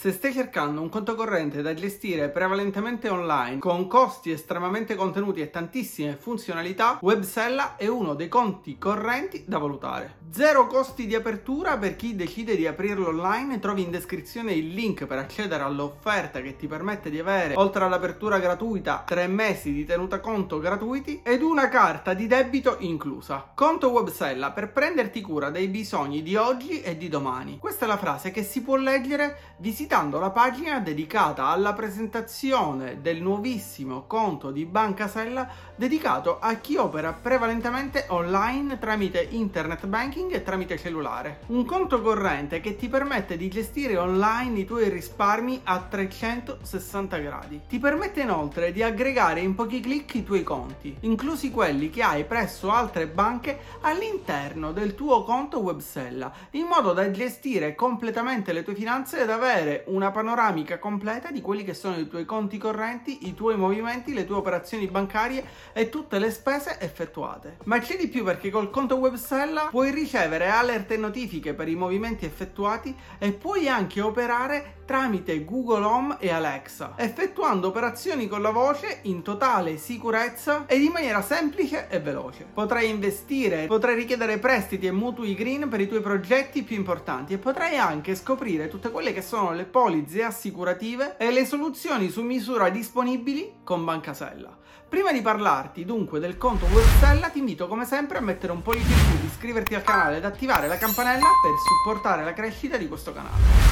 Se stai cercando un conto corrente da gestire prevalentemente online, con costi estremamente contenuti e tantissime funzionalità, Websella è uno dei conti correnti da valutare. Zero costi di apertura per chi decide di aprirlo online, trovi in descrizione il link per accedere all'offerta che ti permette di avere, oltre all'apertura gratuita, tre mesi di tenuta conto gratuiti ed una carta di debito inclusa. Conto Websella per prenderti cura dei bisogni di oggi e di domani. Questa è la frase che si può leggere visitando visitando la pagina dedicata alla presentazione del nuovissimo conto di Banca Sella dedicato a chi opera prevalentemente online tramite internet banking e tramite cellulare. Un conto corrente che ti permette di gestire online i tuoi risparmi a 360 gradi. Ti permette inoltre di aggregare in pochi clic i tuoi conti, inclusi quelli che hai presso altre banche all'interno del tuo conto Websella, in modo da gestire completamente le tue finanze ed avere una panoramica completa di quelli che sono i tuoi conti correnti, i tuoi movimenti, le tue operazioni bancarie e tutte le spese effettuate. Ma c'è di più perché col conto Websella puoi ricevere alert e notifiche per i movimenti effettuati e puoi anche operare tramite Google Home e Alexa, effettuando operazioni con la voce in totale sicurezza ed in maniera semplice e veloce. Potrai investire, potrai richiedere prestiti e mutui green per i tuoi progetti più importanti e potrai anche scoprire tutte quelle che sono le polizze assicurative e le soluzioni su misura disponibili con Bancasella. Prima di parlarti dunque del conto Websella ti invito come sempre a mettere un pollice in su, iscriverti al canale ed attivare la campanella per supportare la crescita di questo canale.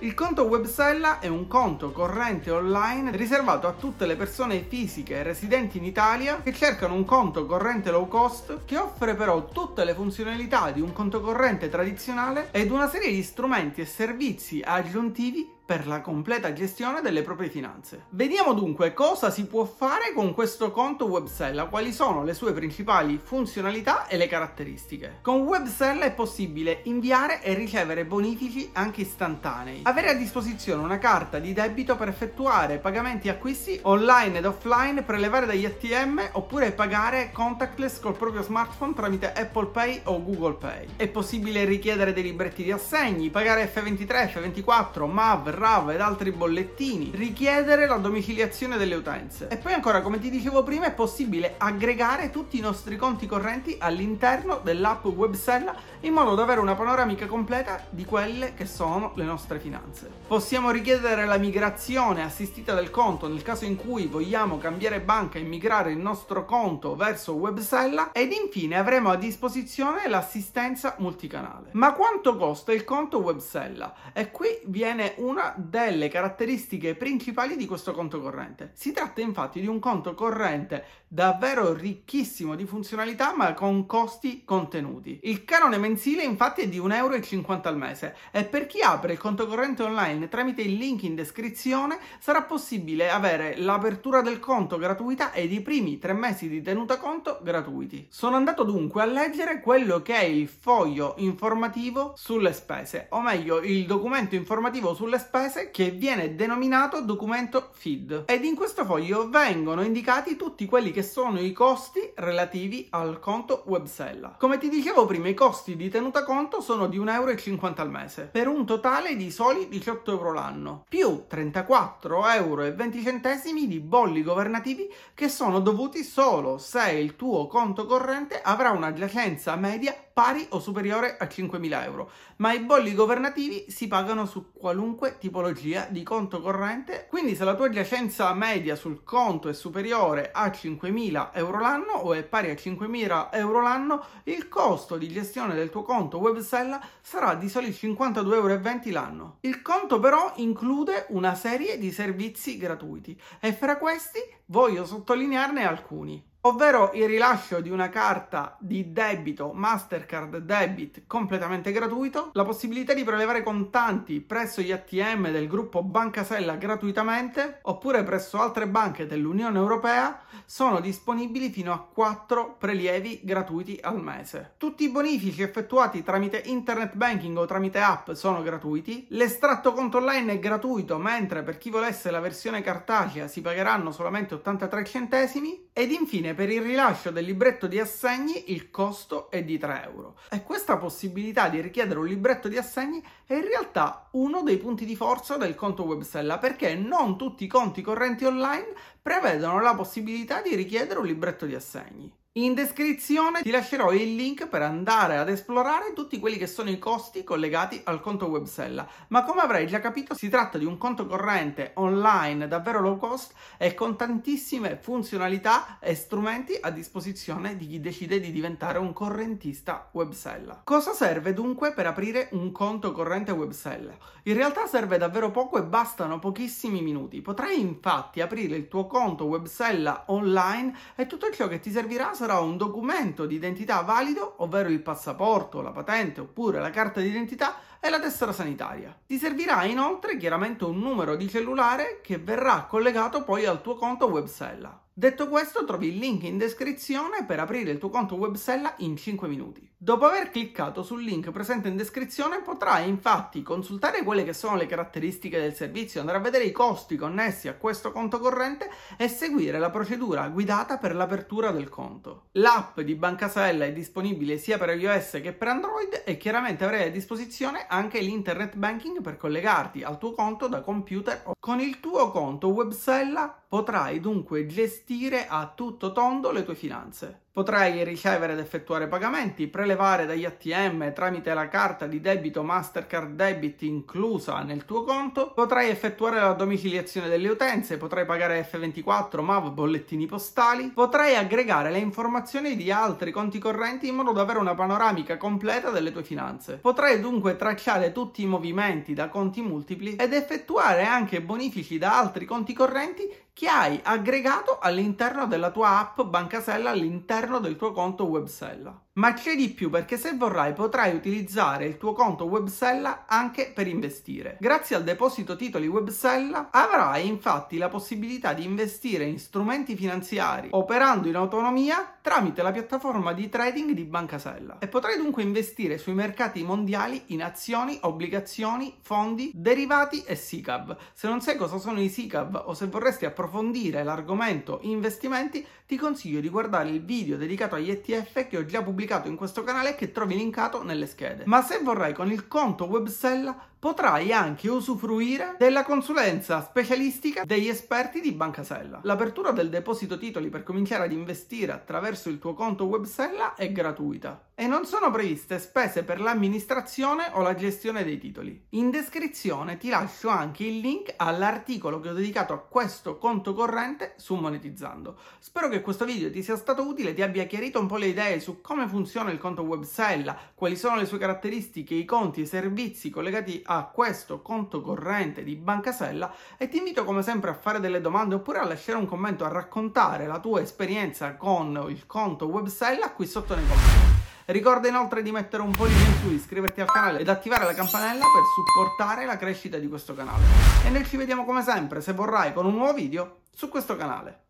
Il conto Websella è un conto corrente online riservato a tutte le persone fisiche residenti in Italia che cercano un conto corrente low cost che offre però tutte le funzionalità di un conto corrente tradizionale ed una serie di strumenti e servizi aggiuntivi per la completa gestione delle proprie finanze. Vediamo dunque cosa si può fare con questo conto Websella, quali sono le sue principali funzionalità e le caratteristiche. Con Websella è possibile inviare e ricevere bonifici anche istantanei, avere a disposizione una carta di debito per effettuare pagamenti e acquisti online ed offline, prelevare dagli ATM oppure pagare contactless col proprio smartphone tramite Apple Pay o Google Pay. È possibile richiedere dei libretti di assegni, pagare F23, F24, MAV, RAV ed altri bollettini, richiedere la domiciliazione delle utenze. E poi ancora, come ti dicevo prima, è possibile aggregare tutti i nostri conti correnti all'interno dell'app Websella in modo da avere una panoramica completa di quelle che sono le nostre finanze. Possiamo richiedere la migrazione assistita del conto nel caso in cui vogliamo cambiare banca e migrare il nostro conto verso Websella ed infine avremo a disposizione l'assistenza multicanale. Ma quanto costa il conto Websella? E qui viene una delle caratteristiche principali di questo conto corrente. Si tratta infatti di un conto corrente davvero ricchissimo di funzionalità ma con costi contenuti. Il canone mensile infatti è di 1,50 euro al mese e per chi apre il conto corrente online tramite il link in descrizione sarà possibile avere l'apertura del conto gratuita ed i primi tre mesi di tenuta conto gratuiti. Sono andato dunque a leggere quello che è il foglio informativo sulle spese, o meglio il documento informativo sulle spese spese che viene denominato documento feed ed in questo foglio vengono indicati tutti quelli che sono i costi relativi al conto Websella. Come ti dicevo prima, i costi di tenuta conto sono di 1,50 euro al mese per un totale di soli 18 euro l'anno più 34,20 euro di bolli governativi che sono dovuti solo se il tuo conto corrente avrà una giacenza media pari o superiore a 5.000 euro, ma i bolli governativi si pagano su qualunque tipologia di conto corrente, quindi se la tua giacenza media sul conto è superiore a 5.000 euro l'anno o è pari a 5.000 euro l'anno, il costo di gestione del tuo conto Websella sarà di soli 52,20 euro l'anno. Il conto però include una serie di servizi gratuiti e fra questi voglio sottolinearne alcuni ovvero il rilascio di una carta di debito Mastercard Debit completamente gratuito, la possibilità di prelevare contanti presso gli ATM del gruppo Banca Sella gratuitamente oppure presso altre banche dell'Unione Europea sono disponibili fino a 4 prelievi gratuiti al mese. Tutti i bonifici effettuati tramite internet banking o tramite app sono gratuiti, l'estratto conto online è gratuito mentre per chi volesse la versione cartacea si pagheranno solamente 83 centesimi ed infine per il rilascio del libretto di assegni il costo è di 3 euro. E questa possibilità di richiedere un libretto di assegni è in realtà uno dei punti di forza del conto Websella perché non tutti i conti correnti online prevedono la possibilità di richiedere un libretto di assegni. In descrizione ti lascerò il link per andare ad esplorare tutti quelli che sono i costi collegati al conto Websella, ma come avrai già capito si tratta di un conto corrente online davvero low cost e con tantissime funzionalità e strumenti a disposizione di chi decide di diventare un correntista Websella. Cosa serve dunque per aprire un conto corrente Websella? In realtà serve davvero poco e bastano pochissimi minuti. Potrai infatti aprire il tuo conto Websella online e tutto ciò che ti servirà sarà sarà un documento di identità valido, ovvero il passaporto, la patente oppure la carta d'identità e la tessera sanitaria. Ti servirà inoltre chiaramente un numero di cellulare che verrà collegato poi al tuo conto Websella. Detto questo, trovi il link in descrizione per aprire il tuo conto Websella in 5 minuti. Dopo aver cliccato sul link presente in descrizione potrai infatti consultare quelle che sono le caratteristiche del servizio, andare a vedere i costi connessi a questo conto corrente e seguire la procedura guidata per l'apertura del conto. L'app di Bancasella è disponibile sia per iOS che per Android e chiaramente avrai a disposizione anche l'internet banking per collegarti al tuo conto da computer. Con il tuo conto Websella potrai dunque gestire a tutto tondo le tue finanze. Potrai ricevere ed effettuare pagamenti, prelevare dagli ATM tramite la carta di debito Mastercard Debit inclusa nel tuo conto, potrai effettuare la domiciliazione delle utenze, potrai pagare F24, MAV, bollettini postali, potrai aggregare le informazioni di altri conti correnti in modo da avere una panoramica completa delle tue finanze. Potrai dunque tracciare tutti i movimenti da conti multipli ed effettuare anche bonifici da altri conti correnti che hai aggregato all'interno della tua app Bancasella all'interno del tuo conto Websella. Ma c'è di più perché se vorrai potrai utilizzare il tuo conto Websella anche per investire. Grazie al deposito titoli Websella avrai infatti la possibilità di investire in strumenti finanziari operando in autonomia tramite la piattaforma di trading di Bancasella e potrai dunque investire sui mercati mondiali in azioni, obbligazioni, fondi, derivati e SICAV. Se non sai cosa sono i SICAV o se vorresti approfondire l'argomento investimenti, ti consiglio di guardare il video dedicato agli ETF che ho già pubblicato in questo canale che trovi linkato nelle schede. Ma se vorrai con il conto Websella potrai anche usufruire della consulenza specialistica degli esperti di Bancasella. L'apertura del deposito titoli per cominciare ad investire attraverso il tuo conto Websella è gratuita e non sono previste spese per l'amministrazione o la gestione dei titoli. In descrizione ti lascio anche il link all'articolo che ho dedicato a questo conto corrente su Monetizzando. Spero che questo video ti sia stato utile e ti abbia chiarito un po' le idee su come funziona il conto Websella, quali sono le sue caratteristiche, i conti e i servizi collegati a questo conto corrente di Bancasella e ti invito come sempre a fare delle domande oppure a lasciare un commento a raccontare la tua esperienza con il conto Websella qui sotto nei commenti. Ricorda inoltre di mettere un pollice in su, iscriverti al canale ed attivare la campanella per supportare la crescita di questo canale. E noi ci vediamo come sempre, se vorrai, con un nuovo video su questo canale.